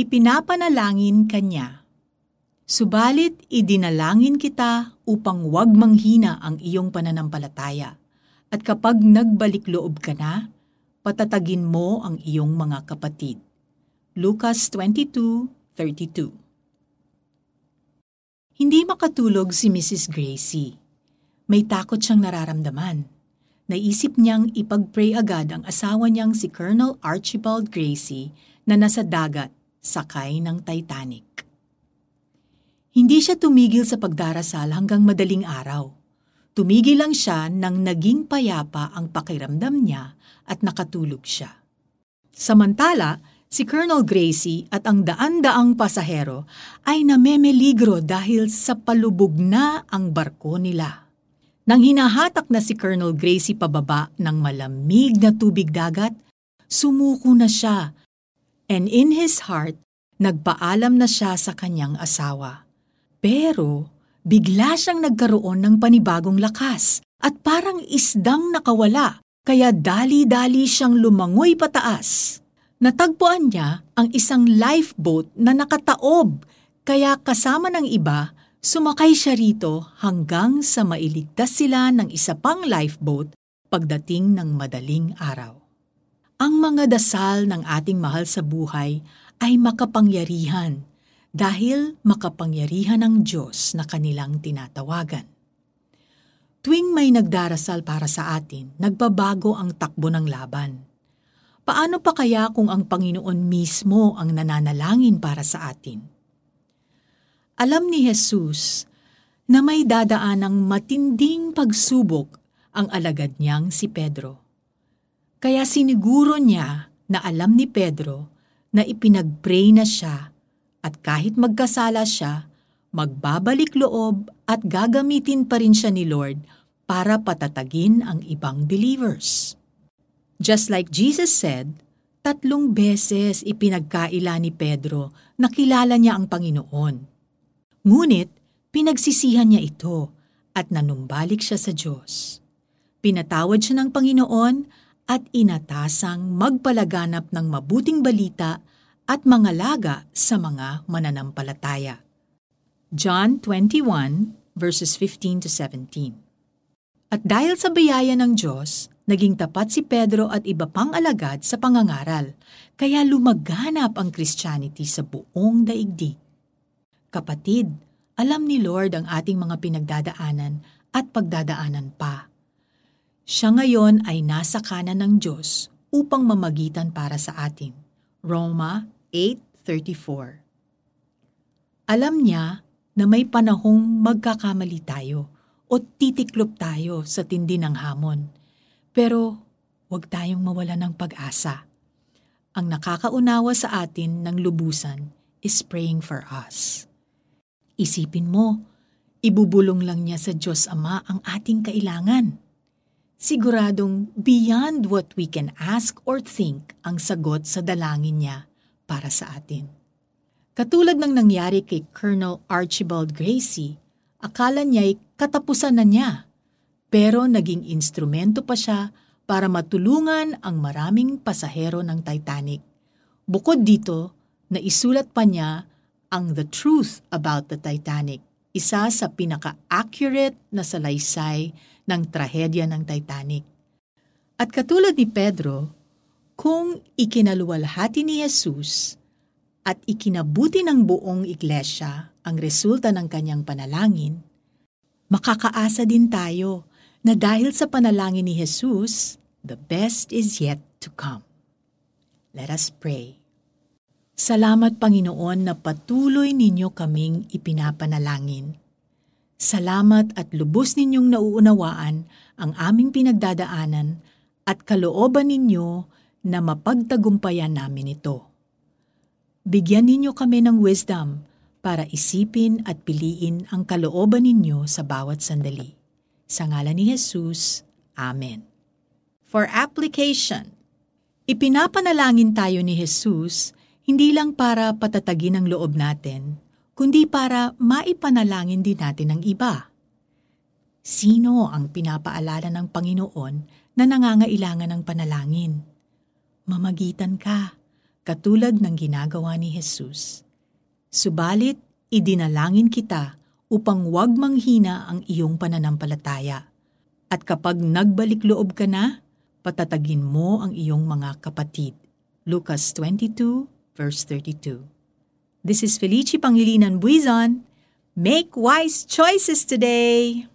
Ipinapanalangin kanya. Subalit idinalangin kita upang wag manghina ang iyong pananampalataya. At kapag nagbalik loob ka na, patatagin mo ang iyong mga kapatid. Lucas 22:32 Hindi makatulog si Mrs. Gracie. May takot siyang nararamdaman. Naisip niyang ipag-pray agad ang asawa niyang si Colonel Archibald Gracie na nasa dagat sakay ng Titanic. Hindi siya tumigil sa pagdarasal hanggang madaling araw. Tumigil lang siya nang naging payapa ang pakiramdam niya at nakatulog siya. Samantala, si Colonel Gracie at ang daan-daang pasahero ay namemeligro dahil sa palubog na ang barko nila. Nang hinahatak na si Colonel Gracie pababa ng malamig na tubig dagat, sumuko na siya and in his heart, nagpaalam na siya sa kanyang asawa. Pero bigla siyang nagkaroon ng panibagong lakas at parang isdang nakawala kaya dali-dali siyang lumangoy pataas. Natagpuan niya ang isang lifeboat na nakataob kaya kasama ng iba sumakay siya rito hanggang sa mailigtas sila ng isa pang lifeboat pagdating ng madaling araw. Ang mga dasal ng ating mahal sa buhay ay makapangyarihan dahil makapangyarihan ng Diyos na kanilang tinatawagan. Tuwing may nagdarasal para sa atin, nagbabago ang takbo ng laban. Paano pa kaya kung ang Panginoon mismo ang nananalangin para sa atin? Alam ni Jesus na may dadaan ng matinding pagsubok ang alagad niyang si Pedro. Kaya siniguro niya na alam ni Pedro na ipinagpray na siya at kahit magkasala siya, magbabalik loob at gagamitin pa rin siya ni Lord para patatagin ang ibang believers. Just like Jesus said, tatlong beses ipinagkaila ni Pedro na kilala niya ang Panginoon. Ngunit pinagsisihan niya ito at nanumbalik siya sa Diyos. Pinatawad siya ng Panginoon at inatasang magpalaganap ng mabuting balita at mga laga sa mga mananampalataya. John 21 verses 15 to 17. At dahil sa biyaya ng Diyos, naging tapat si Pedro at iba pang alagad sa pangangaral, kaya lumaganap ang Christianity sa buong daigdig. Kapatid, alam ni Lord ang ating mga pinagdadaanan at pagdadaanan pa. Siya ngayon ay nasa kanan ng Diyos upang mamagitan para sa atin. Roma 8.34 Alam niya na may panahong magkakamali tayo o titiklop tayo sa tindi ng hamon. Pero huwag tayong mawala ng pag-asa. Ang nakakaunawa sa atin ng lubusan is praying for us. Isipin mo, ibubulong lang niya sa Diyos Ama ang ating kailangan. Siguradong beyond what we can ask or think ang sagot sa dalangin niya para sa atin. Katulad ng nangyari kay Colonel Archibald Gracie, akala niya'y katapusan na niya, pero naging instrumento pa siya para matulungan ang maraming pasahero ng Titanic. Bukod dito, naisulat pa niya ang The Truth About the Titanic, isa sa pinaka-accurate na salaysay ng trahedya ng Titanic. At katulad ni Pedro, kung ikinaluwalhati ni Jesus at ikinabuti ng buong iglesia ang resulta ng kanyang panalangin, makakaasa din tayo na dahil sa panalangin ni Jesus, the best is yet to come. Let us pray. Salamat Panginoon na patuloy ninyo kaming ipinapanalangin. Salamat at lubos ninyong nauunawaan ang aming pinagdadaanan at kalooban ninyo na mapagtagumpayan namin ito. Bigyan ninyo kami ng wisdom para isipin at piliin ang kalooban ninyo sa bawat sandali. Sa ngala ni Jesus, Amen. For application, ipinapanalangin tayo ni Jesus hindi lang para patatagin ang loob natin, kundi para maipanalangin din natin ang iba. Sino ang pinapaalala ng Panginoon na nangangailangan ng panalangin? mamagitan ka, katulad ng ginagawa ni Jesus. Subalit, idinalangin kita upang wag manghina ang iyong pananampalataya. At kapag nagbalik loob ka na, patatagin mo ang iyong mga kapatid. Lucas 22 verse 32 This is Felici Pangilinan Buizon. Make wise choices today!